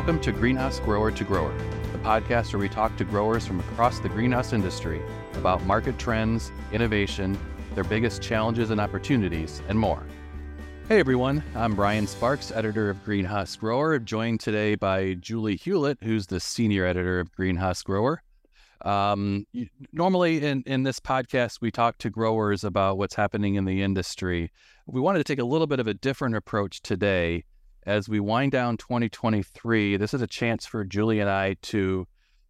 Welcome to Greenhouse Grower to Grower, the podcast where we talk to growers from across the greenhouse industry about market trends, innovation, their biggest challenges and opportunities, and more. Hey everyone, I'm Brian Sparks, editor of Greenhouse Grower, joined today by Julie Hullett, who's the senior editor of Greenhouse Grower. Um, normally in, in this podcast, we talk to growers about what's happening in the industry. We wanted to take a little bit of a different approach today as we wind down 2023, this is a chance for Julie and I to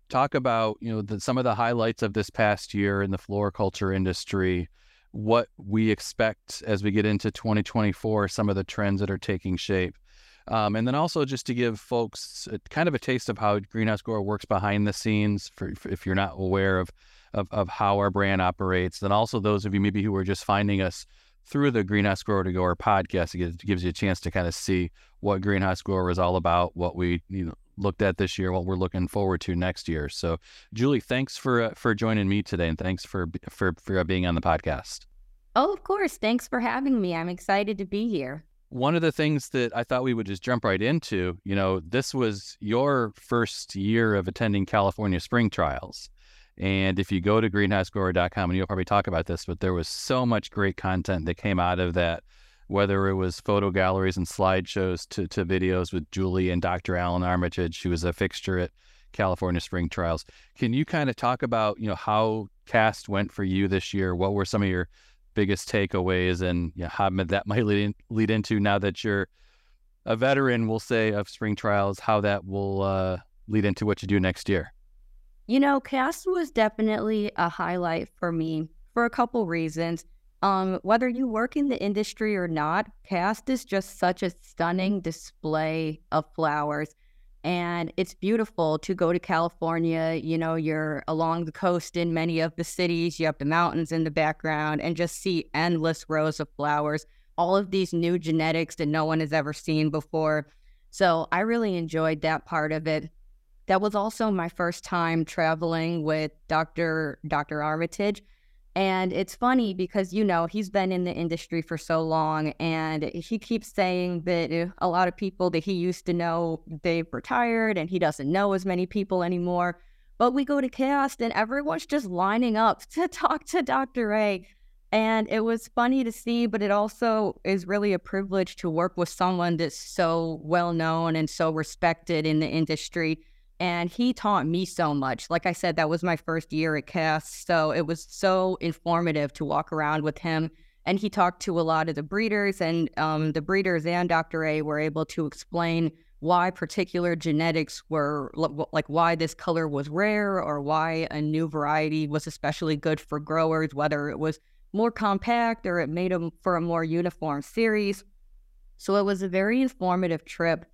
talk about, you know, the, some of the highlights of this past year in the floriculture industry, what we expect as we get into 2024, some of the trends that are taking shape. Um, and then also just to give folks a, kind of a taste of how Greenhouse Grower works behind the scenes, for, for if you're not aware of, of, of how our brand operates. Then also those of you maybe who are just finding us through the Greenhouse Grower to Grower podcast. It gives you a chance to kind of see what Greenhouse Grower is all about, what we you know, looked at this year, what we're looking forward to next year. So, Julie, thanks for uh, for joining me today, and thanks for for for being on the podcast. Oh, of course. Thanks for having me. I'm excited to be here. One of the things that I thought we would just jump right into, you know, this was your first year of attending California Spring Trials. And if you go to greenhousegrower.com, and you'll probably talk about this, but there was so much great content that came out of that, whether it was photo galleries and slideshows to, to videos with Julie and Dr. Alan Armitage, who was a fixture at California Spring Trials. Can you kind of talk about, you know, how CAST went for you this year? What were some of your biggest takeaways and you know, how that might lead, in, lead into now that you're a veteran, we'll say, of spring trials, how that will uh, lead into what you do next year? You know, cast was definitely a highlight for me for a couple reasons. Um, whether you work in the industry or not, cast is just such a stunning display of flowers. And it's beautiful to go to California. You know, you're along the coast in many of the cities, you have the mountains in the background, and just see endless rows of flowers, all of these new genetics that no one has ever seen before. So I really enjoyed that part of it that was also my first time traveling with Dr. Dr. Armitage. And it's funny because, you know, he's been in the industry for so long and he keeps saying that uh, a lot of people that he used to know, they've retired and he doesn't know as many people anymore. But we go to cast and everyone's just lining up to talk to Dr. A. And it was funny to see, but it also is really a privilege to work with someone that's so well known and so respected in the industry and he taught me so much. Like I said, that was my first year at CAST, so it was so informative to walk around with him. And he talked to a lot of the breeders, and um, the breeders and Dr. A were able to explain why particular genetics were like why this color was rare or why a new variety was especially good for growers, whether it was more compact or it made them for a more uniform series. So it was a very informative trip.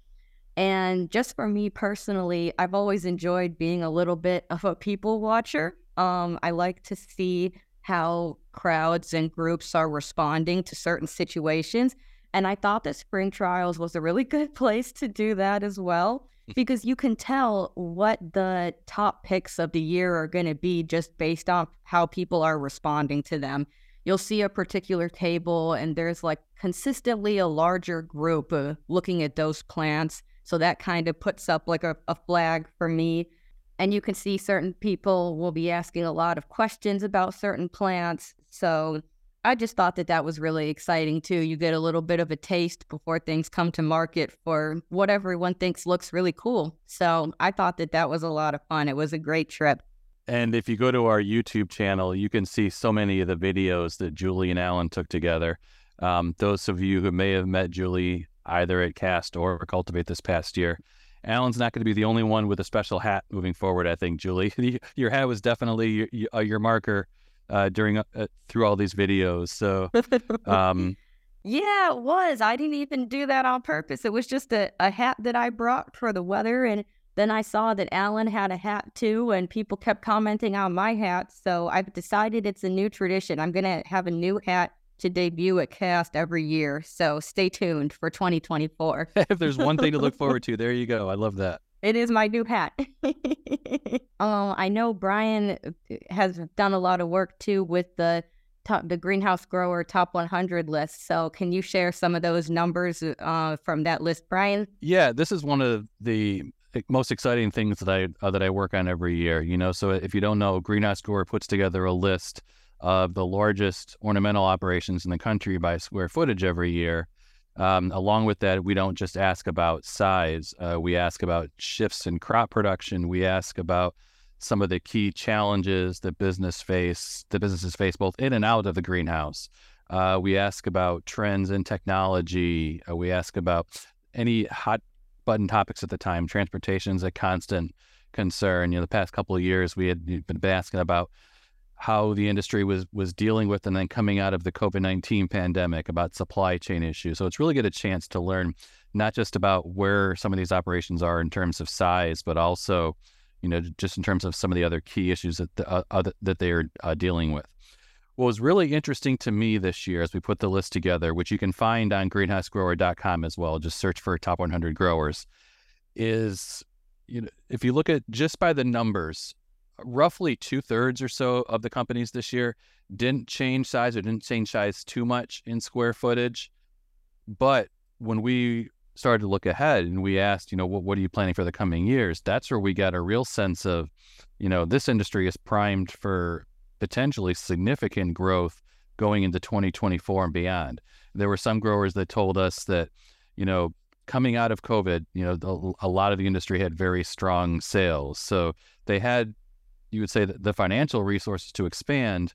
And just for me personally, I've always enjoyed being a little bit of a people watcher. Um, I like to see how crowds and groups are responding to certain situations. And I thought that Spring Trials was a really good place to do that as well, because you can tell what the top picks of the year are going to be just based on how people are responding to them. You'll see a particular table, and there's like consistently a larger group uh, looking at those plants so that kind of puts up like a, a flag for me. And you can see certain people will be asking a lot of questions about certain plants. So I just thought that that was really exciting too. You get a little bit of a taste before things come to market for what everyone thinks looks really cool. So I thought that that was a lot of fun. It was a great trip. And if you go to our YouTube channel, you can see so many of the videos that Julie and Alan took together. Um, those of you who may have met Julie either at Cast or Cultivate this past year. Alan's not going to be the only one with a special hat moving forward. I think Julie, your hat was definitely your, uh, your marker uh, during uh, through all these videos. So, um, yeah, it was. I didn't even do that on purpose. It was just a, a hat that I brought for the weather, and then I saw that Alan had a hat too, and people kept commenting on my hat. So I've decided it's a new tradition. I'm going to have a new hat to debut at Cast every year. So stay tuned for 2024. if there's one thing to look forward to, there you go. I love that. It is my new hat. um, I know Brian uh, has done a lot of work too with the top, the greenhouse grower top 100 list. So can you share some of those numbers uh, from that list, Brian? Yeah, this is one of the most exciting things that I uh, that I work on every year. You know, so if you don't know, Greenhouse Grower puts together a list of the largest ornamental operations in the country by square footage every year. Um, along with that, we don't just ask about size. Uh, we ask about shifts in crop production. We ask about some of the key challenges that business face, the businesses face both in and out of the greenhouse. Uh, we ask about trends in technology. Uh, we ask about any hot button topics at the time. Transportation is a constant concern. You know, the past couple of years we had been asking about how the industry was was dealing with and then coming out of the COVID nineteen pandemic about supply chain issues. So it's really get a chance to learn not just about where some of these operations are in terms of size, but also, you know, just in terms of some of the other key issues that the, uh, that they are uh, dealing with. What was really interesting to me this year as we put the list together, which you can find on greenhousegrower.com as well, just search for top 100 growers, is you know if you look at just by the numbers, roughly two thirds or so of the companies this year didn't change size or didn't change size too much in square footage. But when we started to look ahead and we asked, you know, what, what are you planning for the coming years? That's where we got a real sense of, you know, this industry is primed for potentially significant growth going into 2024 and beyond. There were some growers that told us that, you know, coming out of COVID, you know, a lot of the industry had very strong sales. So they had, you would say, that the financial resources to expand,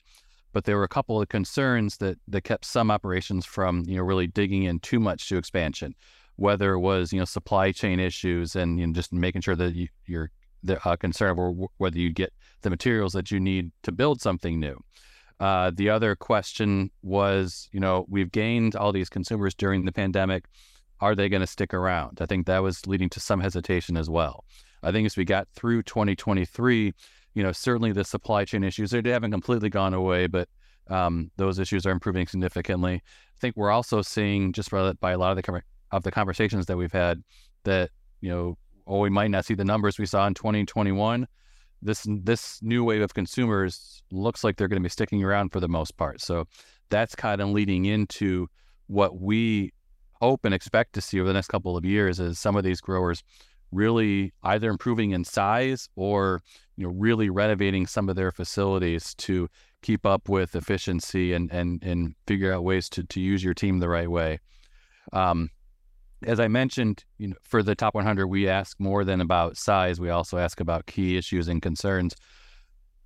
but there were a couple of concerns that that kept some operations from, you know, really digging in too much to expansion. Whether it was, you know, supply chain issues and you know, just making sure that you, you're the uh, concern over whether you get the materials that you need to build something new. Uh, the other question was, you know, we've gained all these consumers during the pandemic. Are they going to stick around? I think that was leading to some hesitation as well. I think as we got through 2023, you know, certainly the supply chain issues, they haven't completely gone away, but um, those issues are improving significantly. I think we're also seeing just by a lot of the of the conversations that we've had that you know or we might not see the numbers we saw in 2021. This this new wave of consumers looks like they're going to be sticking around for the most part. So that's kind of leading into what we hope and expect to see over the next couple of years is some of these growers really either improving in size or you know really renovating some of their facilities to keep up with efficiency and and and figure out ways to to use your team the right way. Um, as I mentioned, you know, for the top 100, we ask more than about size. We also ask about key issues and concerns.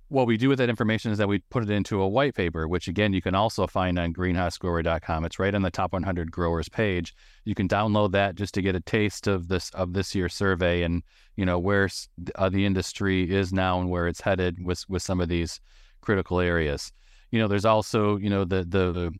What we do with that information is that we put it into a white paper, which again you can also find on greenhousegrower.com. It's right on the top 100 growers page. You can download that just to get a taste of this of this year's survey and you know where uh, the industry is now and where it's headed with with some of these critical areas. You know, there's also you know the the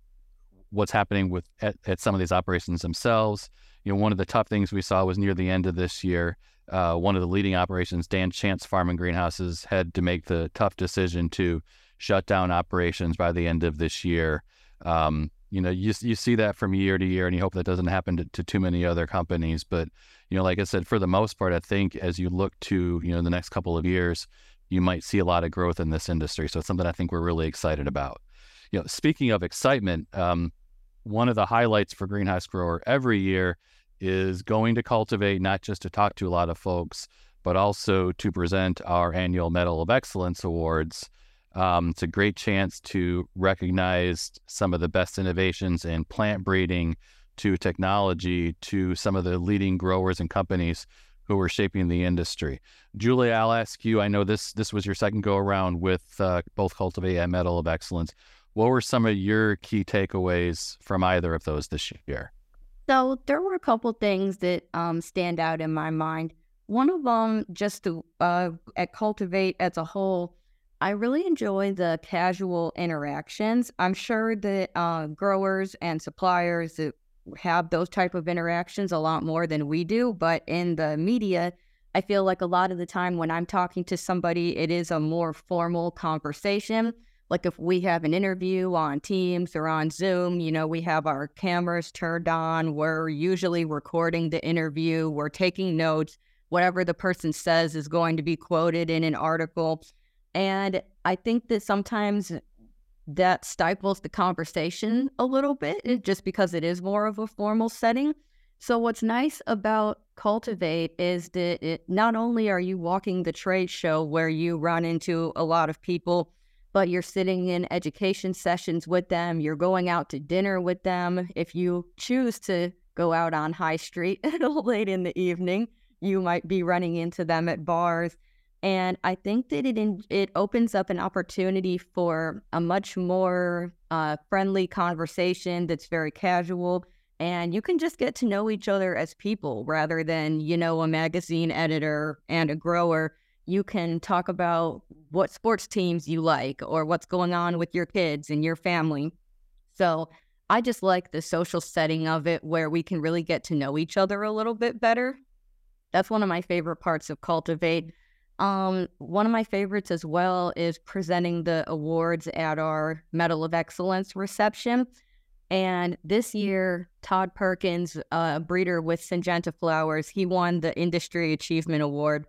what's happening with at, at some of these operations themselves you know, one of the tough things we saw was near the end of this year. Uh, one of the leading operations, Dan Schantz Farm and Greenhouses, had to make the tough decision to shut down operations by the end of this year. Um, you know, you you see that from year to year, and you hope that doesn't happen to, to, too many other companies. But you know, like I said, for the most part, I think as you look to you know the next couple of years, you might see a lot of growth in this industry. So it's something I think we're really excited about. You know, speaking of excitement, um, one of the highlights for Greenhouse Grower every year is going to cultivate not just to talk to a lot of folks, but also to present our annual Medal of Excellence awards. Um, it's a great chance to recognize some of the best innovations in plant breeding to technology to some of the leading growers and companies who are shaping the industry. Julie, I'll ask you. I know this this was your second go around with uh, both Cultivate and Medal of Excellence. What were some of your key takeaways from either of those this year? So there were a couple things that um, stand out in my mind. One of them, just to uh, at Cultivate as a whole, I really enjoy the casual interactions. I'm sure that uh, growers and suppliers that have those type of interactions a lot more than we do, but in the media, I feel like a lot of the time when I'm talking to somebody, it is a more formal conversation like if we have an interview on Teams or on Zoom, you know, we have our cameras turned on. We're usually recording the interview, we're taking notes. Whatever the person says is going to be quoted in an article. And I think that sometimes that stifles the conversation a little bit just because it is more of a formal setting. So, what's nice about Cultivate is that it, not only are you walking the trade show where you run into a lot of people, but you're sitting in education sessions with them, you're going out to dinner with them. If you choose to go out on High Street late in the evening, you might be running into them at bars. And I think that it in, it opens up an opportunity for a much more uh, friendly conversation that's very casual and you can just get to know each other as people rather than you know a magazine editor and a grower you can talk about what sports teams you like or what's going on with your kids and your family. So i just like the social setting of it where we can really get to know each other a little bit better. That's one of my favorite parts of cultivate. Um, one of my favorites as well is presenting the awards at our medal of excellence reception. And this year, Todd Perkins, a breeder with Syngenta Flowers, he won the Industry Achievement Award.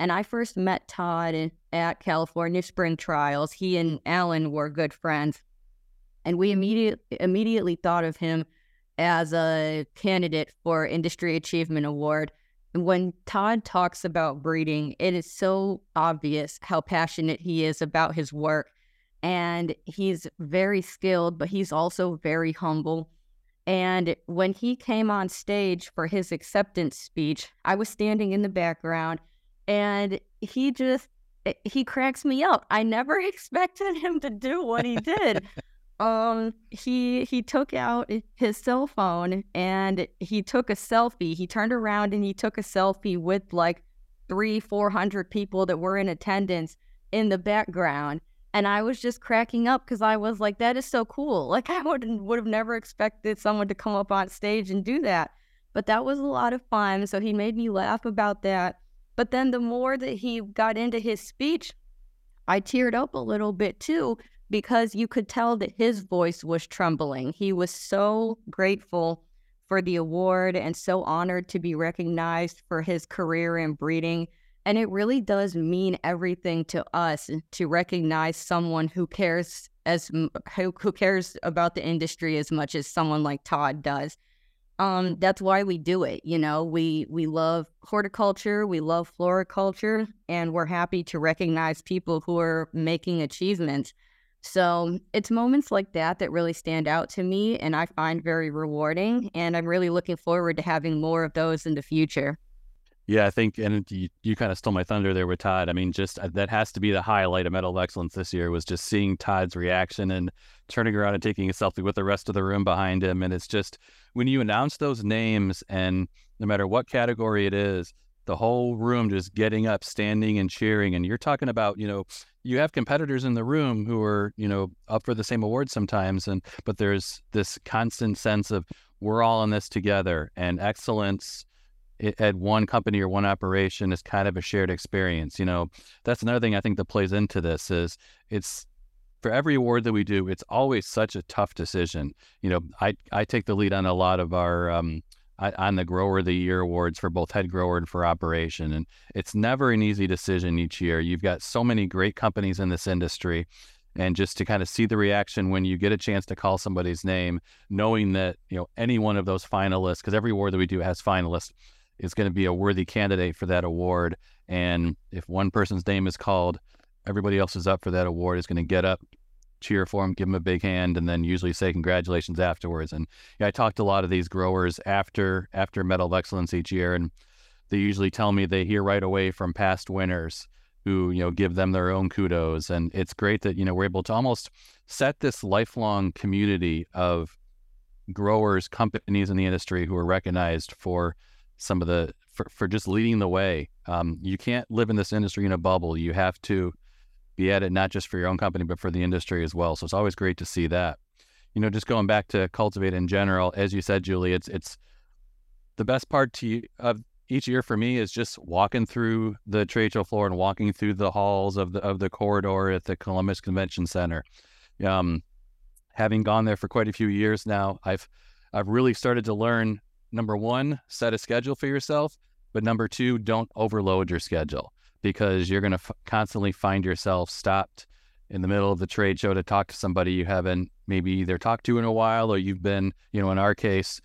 And I first met Todd at California Spring Trials. He and mm. Alan were good friends. And we immediate, immediately thought of him as a candidate for Industry Achievement Award. And when Todd talks about breeding, it is so obvious how passionate he is about his work and he's very skilled, but he's also very humble. And when he came on stage for his acceptance speech, I was standing in the background and he just eh, he cracks me up. I never expected him to do what he did. um he he took out his cell phone and he took a selfie. He turned around and he took a selfie with like 3 400 people that were in attendance in the background and I was just cracking up because I was like, that is so cool. Like I would would have never expected someone to come up on stage and do that. But that was a lot of fun. So he made me laugh about that. But then the more that he got into his speech, I teared up a little bit too, because you could tell that his voice was trembling. He was so grateful for the award and so honored to be recognized for his career in breeding and it really does mean everything to us to recognize someone who cares as who, who cares about the industry as much as someone like Todd does. Um, that's why we do it. You know, we we love horticulture, we love floriculture, and we're happy to recognize people who are making achievements. So it's moments like that that really stand out to me, and I find very rewarding. And I'm really looking forward to having more of those in the future. Yeah, I think, and you, you kind of stole my thunder there with Todd. I mean, just uh, that has to be the highlight of Medal of Excellence this year was just seeing Todd's reaction and turning around and taking a selfie with the rest of the room behind him. And it's just when you announce those names, and no matter what category it is, the whole room just getting up, standing, and cheering. And you're talking about, you know, you have competitors in the room who are, you know, up for the same award sometimes, and but there's this constant sense of we're all in this together, and excellence at one company or one operation is kind of a shared experience. You know, that's another thing I think that plays into this is it's for every award that we do, it's always such a tough decision. You know, I I take the lead on a lot of our um, on the grower of the year awards for both head grower and for operation, and it's never an easy decision each year. You've got so many great companies in this industry. And just to kind of see the reaction when you get a chance to call somebody's name, knowing that you know any one of those finalists, because every award that we do has finalists, is going to be a worthy candidate for that award. And if one person's name is called, everybody else is up for that award is going to get up, cheer for him, give him a big hand, and then usually say congratulations afterwards. And yeah, I talked to a lot of these growers after after Medal of Excellence each year, and they usually tell me they hear right away from past winners who you know give them their own kudos. And it's great that you know we're able to almost set this lifelong community of growers, companies in the industry who are recognized for some of the for, for just leading the way. Um, you can't live in this industry in a bubble. You have to be at it not just for your own company but for the industry as well. So it's always great to see that. You know, just going back to cultivate in general, as you said, Julie, it's it's the best part to, of each year for me is just walking through the trade show floor and walking through the halls of the of the corridor at the Columbus Convention Center. Um, having gone there for quite a few years now, I've I've really started to learn number one, set a schedule for yourself. But number two, don't overload your schedule because you're going to f- constantly find yourself stopped in the middle of the trade show to talk to somebody you haven't maybe either talked to in a while or you've been, you know, in our case,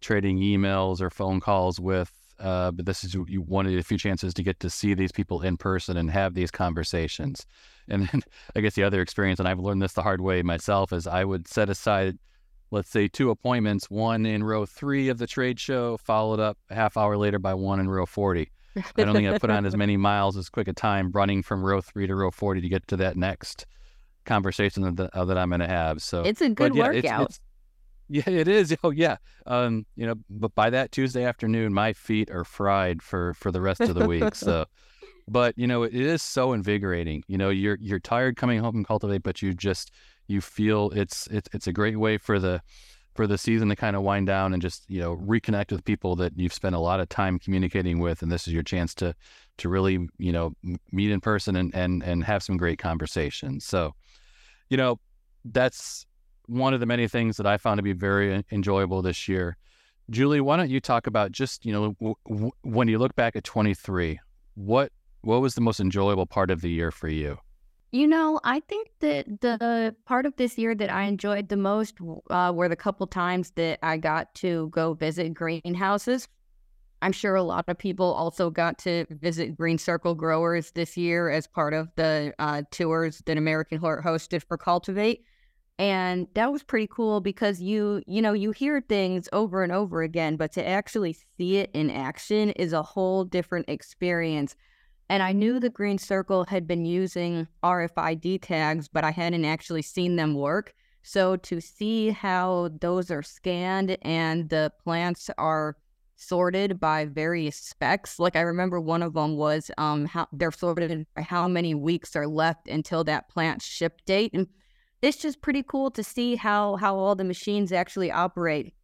trading emails or phone calls with. Uh, but this is you wanted a few chances to get to see these people in person and have these conversations. And then I guess the other experience, and I've learned this the hard way myself, is I would set aside, let's say, two appointments, one in row three of the trade show, followed up a half hour later by one in row 40. I don't think I put on as many miles as quick a time running from row three to row 40 to get to that next conversation that, uh, that I'm going to have. So it's a good yeah, workout. It's, it's, yeah, it is. Oh, yeah. Um, you know, but by that Tuesday afternoon, my feet are fried for for the rest of the week. So, but you know, it is so invigorating. You know, you're you're tired coming home and cultivate, but you just you feel it's it's it's a great way for the for the season to kind of wind down and just you know reconnect with people that you've spent a lot of time communicating with, and this is your chance to to really you know meet in person and and and have some great conversations. So, you know, that's one of the many things that I found to be very uh, enjoyable this year. Julie, why don't you talk about just you know w- w- when you look back at 23, what what was the most enjoyable part of the year for you? You know, I think that the part of this year that I enjoyed the most uh, were the couple times that I got to go visit greenhouses. I'm sure a lot of people also got to visit Green Circle growers this year as part of the uh, tours that AmericanHort hosted for Cultivate and that was pretty cool because you you know you hear things over and over again but to actually see it in action is a whole different experience and i knew the green circle had been using rfid tags but i hadn't actually seen them work so to see how those are scanned and the plants are sorted by various specs like i remember one of them was um how they're sorted by how many weeks are left until that plant ship date and it's just pretty cool to see how how all the machines actually operate.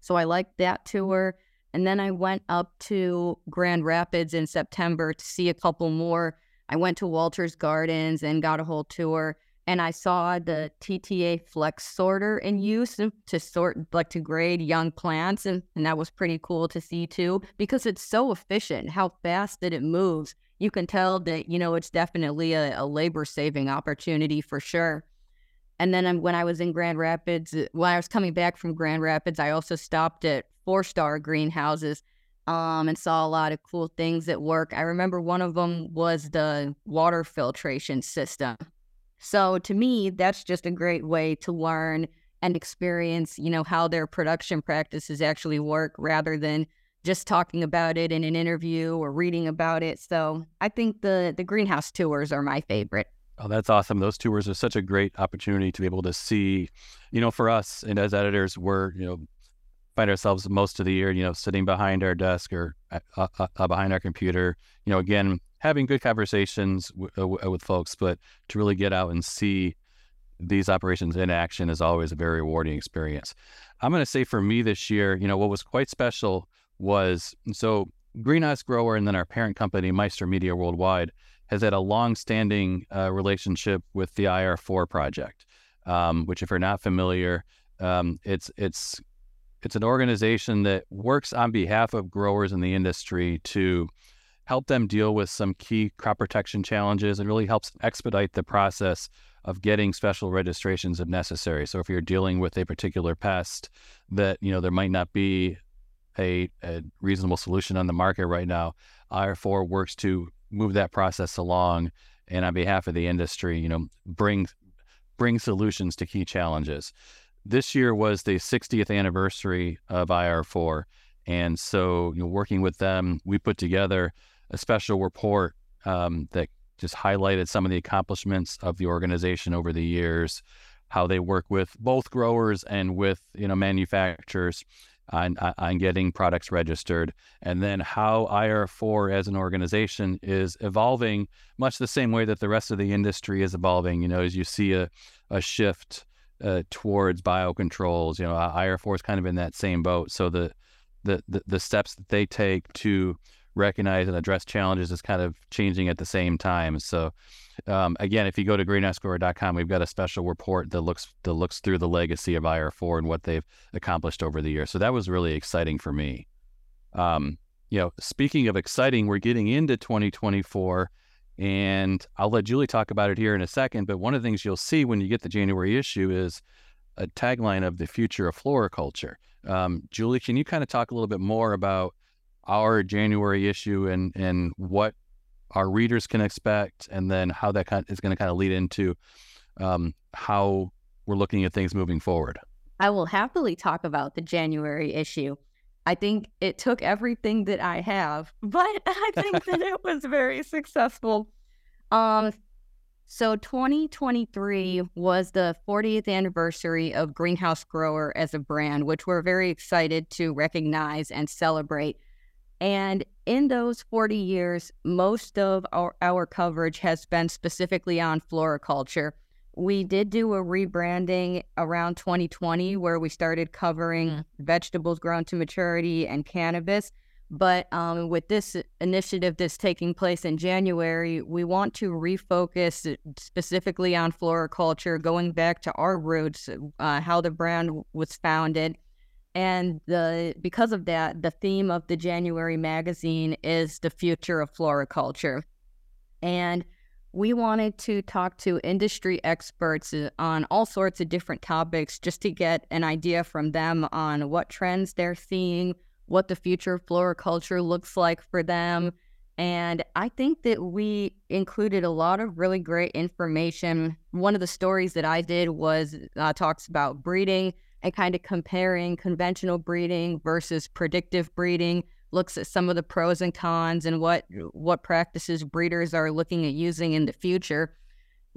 So I liked that tour. And then I went up to Grand Rapids in September to see a couple more. I went to Walter's Gardens and got a whole tour. And I saw the TTA Flex sorter in use to sort, like to grade young plants. And, and that was pretty cool to see too, because it's so efficient, how fast that it moves. You can tell that, you know, it's definitely a, a labor saving opportunity for sure. And then when I was in Grand Rapids, uh, when I was coming back from Grand Rapids, I also stopped at four star greenhouses um, and saw a lot of cool things at work. I remember one of them was the water filtration system. So to me, that's just a great way to learn and experience, you know, how their production practices actually work rather than just talking about it in an interview or reading about it. So I think the the greenhouse tours are my favorite. Oh, that's awesome. Those tours are such a great opportunity to be able to see, you know, for us and as editors, we're, you know, find ourselves most of the year, you know, sitting behind our desk or uh, uh, uh behind our computer, you know, again, having good conversations uh, with folks, but to really get out and see these operations in action is always a very rewarding experience. I'm going to say for me this year, you know, what was quite special was so Greenhouse Grower and then our parent company, Meister Media Worldwide, has had a long-standing uh, relationship with the IR4 project, um, which, if you're not familiar, um, it's it's it's an organization that works on behalf of growers in the industry to help them deal with some key crop protection challenges and really helps expedite the process of getting special registrations if necessary. So if you're dealing with a particular pest that you know there might not be a, a reasonable solution on the market right now, IR4 works to move that process along and on behalf of the industry, you know, bring bring solutions to key challenges. This year was the 60th anniversary of IR4, and so you know, working with them, we put together a special report um, that just highlighted some of the accomplishments of the organization over the years, how they work with both growers and with you know manufacturers, on, on getting products registered, and then how IR4 as an organization is evolving much the same way that the rest of the industry is evolving. You know, as you see a, a shift uh, towards biocontrols, you know, IR4 is kind of in that same boat. So the, the, the, the steps that they take to recognize and address challenges is kind of changing at the same time. So um, again, if you go to greenhousegrower.com, we've got a special report that looks that looks through the legacy of IR4 and what they've accomplished over the years. So that was really exciting for me. Um, you know, speaking of exciting, we're getting into 2024, and I'll let Julie talk about it here in a second. But one of the things you'll see when you get the January issue is a tagline of the future of floriculture. Um, Julie, can you kind of talk a little bit more about our January issue and and what our readers can expect, and then how that kind is going to kind of lead into um, how we're looking at things moving forward? I will happily talk about the January issue. I think it took everything that I have, but I think that it was very successful. Um, so 2023 was the 40th anniversary of Greenhouse Grower as a brand, which we're very excited to recognize and celebrate. And in those 40 years, most of our, our coverage has been specifically on floriculture. We did do a rebranding around 2020 where we started covering mm. vegetables grown to maturity and cannabis. But um, with this initiative that's taking place in January, we want to refocus specifically on floriculture, going back to our roots, uh, how the brand was founded. And the because of that, the theme of the January magazine is the future of floriculture. And we wanted to talk to industry experts uh, on all sorts of different topics just to get an idea from them on what trends they're seeing, what the future of floriculture looks like for them. And I think that we included a lot of really great information. One of the stories that I did was uh, talks about breeding and kind of comparing conventional breeding versus predictive breeding looks at some of the pros and cons and what what practices breeders are looking at using in the future.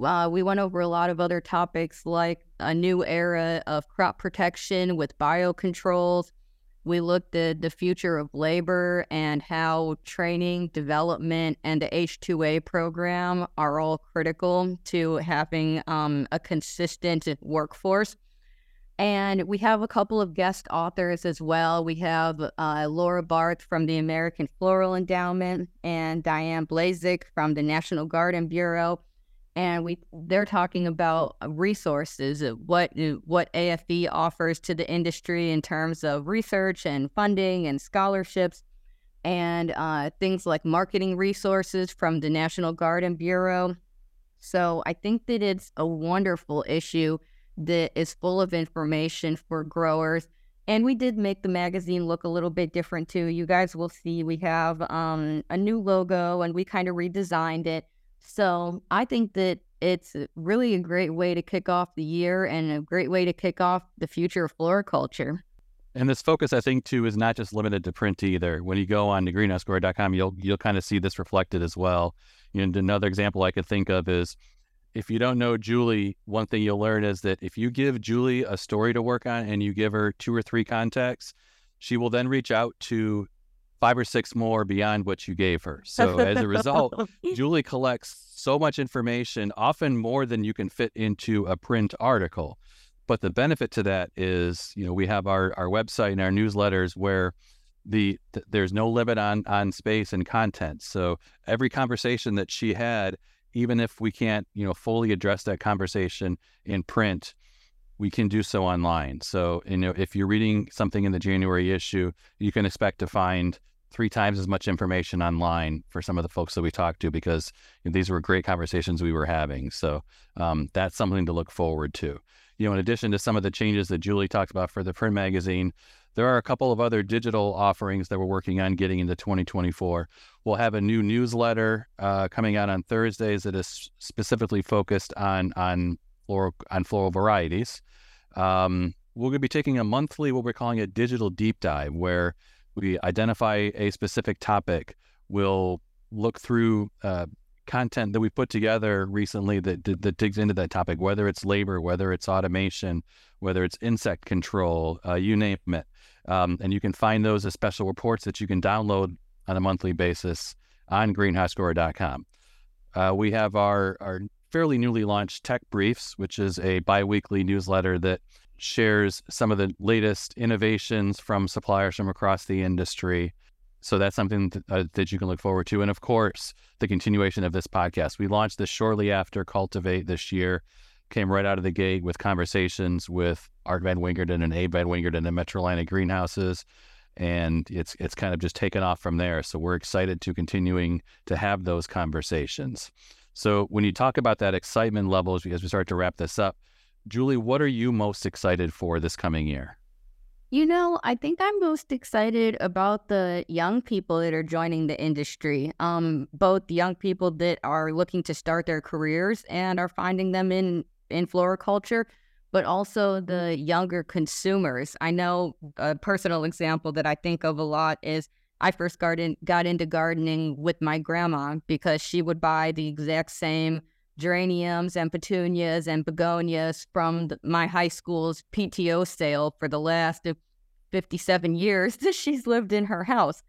Uh, we went over a lot of other topics like a new era of crop protection with biocontrols, we looked at the future of labor and how training, development, and the H2A program are all critical to having um, a consistent workforce. And we have a couple of guest authors as well. We have uh, Laura Barth from the American Floral Endowment and Diane Blazek from the National Garden Bureau and we they're talking about uh, resources uh, what uh, what AFE offers to the industry in terms of research and funding and scholarships and uh, things like marketing resources from the National Garden Bureau. So I think that it's a wonderful issue that is full of information for growers. And we did make the magazine look a little bit different too. You guys will see we have um, a new logo and we kind of redesigned it so I think that it's really a great way to kick off the year and a great way to kick off the future of floriculture. And this focus, I think, too, is not just limited to print either. When you go on to greenhousegrower.com, you'll you'll kind of see this reflected as well. And another example I could think of is if you don't know Julie, one thing you'll learn is that if you give Julie a story to work on and you give her two or three contacts, she will then reach out to five or six more beyond what you gave her. So as a result, Julie collects so much information, often more than you can fit into a print article. But the benefit to that is, you know, we have our, our website and our newsletters where the th- there's no limit on on space and content. So every conversation that she had, even if we can't, you know, fully address that conversation in print, we can do so online. So, you know, if you're reading something in the January issue, you can expect to find three times as much information online for some of the folks that we talked to because you know, these were great conversations we were having. So um, that's something to look forward to. You know, in addition to some of the changes that Julie talked about for the print magazine, there are a couple of other digital offerings that we're working on getting into 2024. We'll have a new newsletter uh, coming out on Thursdays that is specifically focused on on floral on floral varieties. Um, we're going to be taking a monthly, what we're calling a digital deep dive, where we identify a specific topic. We'll look through uh, content that we put together recently that, that, that digs into that topic, whether it's labor, whether it's automation, whether it's insect control, uh, you name it. Um, and you can find those as special reports that you can download on a monthly basis on greenhousegrower.com. Uh, we have our, our fairly newly launched Tech Briefs, which is a biweekly newsletter that shares some of the latest innovations from suppliers from across the industry. So that's something that, uh, that you can look forward to. And of course, the continuation of this podcast. We launched this shortly after Cultivate this year, came right out of the gate with conversations with Art Van Wingerden and Abe Van Wingerden and Metrolina Greenhouses. And it's it's kind of just taken off from there. So we're excited to continuing to have those conversations. So when you talk about that excitement level as we, as we start to wrap this up, Julie, what are you most excited for this coming year? You know, I think I'm most excited about the young people that are joining the industry. Um, both young people that are looking to start their careers and are finding them in in floriculture, but also mm-hmm. the younger consumers. I know a personal example that I think of a lot is I first got, in, got into gardening with my grandma because she would buy the exact same mm-hmm. geraniums and petunias and begonias from the, my high school's PTO sale for the last 57 years that she's lived in her house.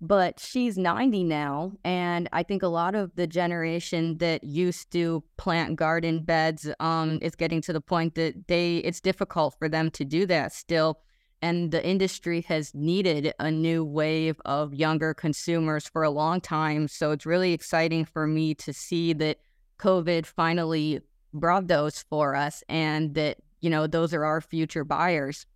But she's 90 now. And I think a lot of the generation that used to plant garden beds um, is getting to the point that they it's difficult for them to do that still. And the industry has needed a new wave of younger consumers for a long time. So it's really exciting for me to see that COVID finally brought those for us and that, you know, those are our future buyers.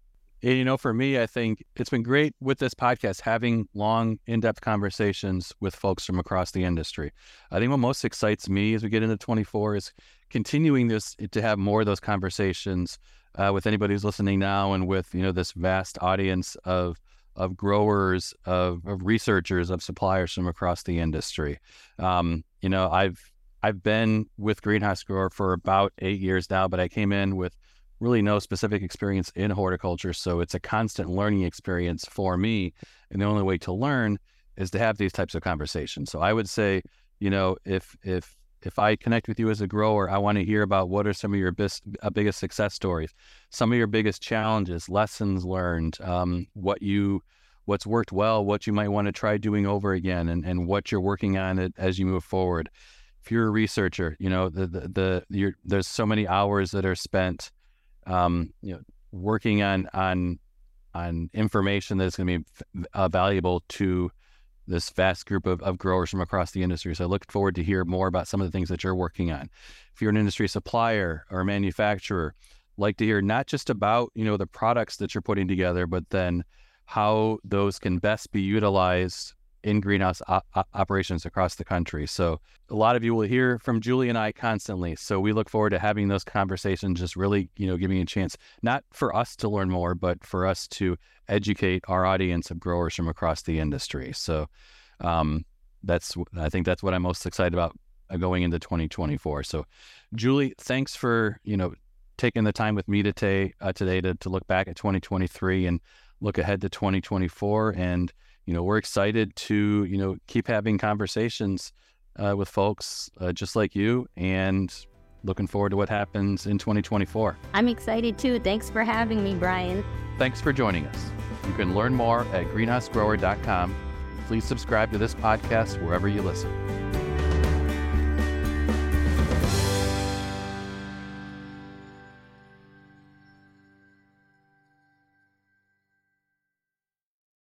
And, you know, for me, I think it's been great with this podcast having long, in depth conversations with folks from across the industry. I think what most excites me as we get into 24 is continuing this to have more of those conversations uh, with anybody who's listening now and with, you know, this vast audience of of growers, of, of researchers, of suppliers from across the industry. Um, you know, I've I've been with Greenhouse Grower for about eight years now, but I came in with really no specific experience in horticulture. So it's a constant learning experience for me. And the only way to learn is to have these types of conversations. So I would say, you know, if if if I connect with you as a grower, I want to hear about what are some of your bis- uh, biggest success stories, some of your biggest challenges, lessons learned, um, what you what's worked well, what you might want to try doing over again, and, and what you're working on it as you move forward if you're a researcher, you know the the, the there's so many hours that are spent, um, you know, working on on on information that's going to be uh, valuable to this vast group of, of growers from across the industry. So I look forward to hear more about some of the things that you're working on. If you're an industry supplier or a manufacturer, like to hear not just about you know the products that you're putting together, but then how those can best be utilized in greenhouse o- operations across the country. So a lot of you will hear from Julie and I constantly. So we look forward to having those conversations, just really, you know, giving a chance, not for us to learn more, but for us to educate our audience of growers from across the industry. So um, that's, I think that's what I'm most excited about uh, going into 2024. So Julie, thanks for, you know, taking the time with me today, uh, today to, to look back at 2023 and look ahead to 2024 and you know, we're excited to, you know, keep having conversations uh, with folks uh, just like you and looking forward to what happens in 2024. I'm excited too. Thanks for having me, Brian. Thanks for joining us. You can learn more at greenhousegrower.com. Please subscribe to this podcast wherever you listen.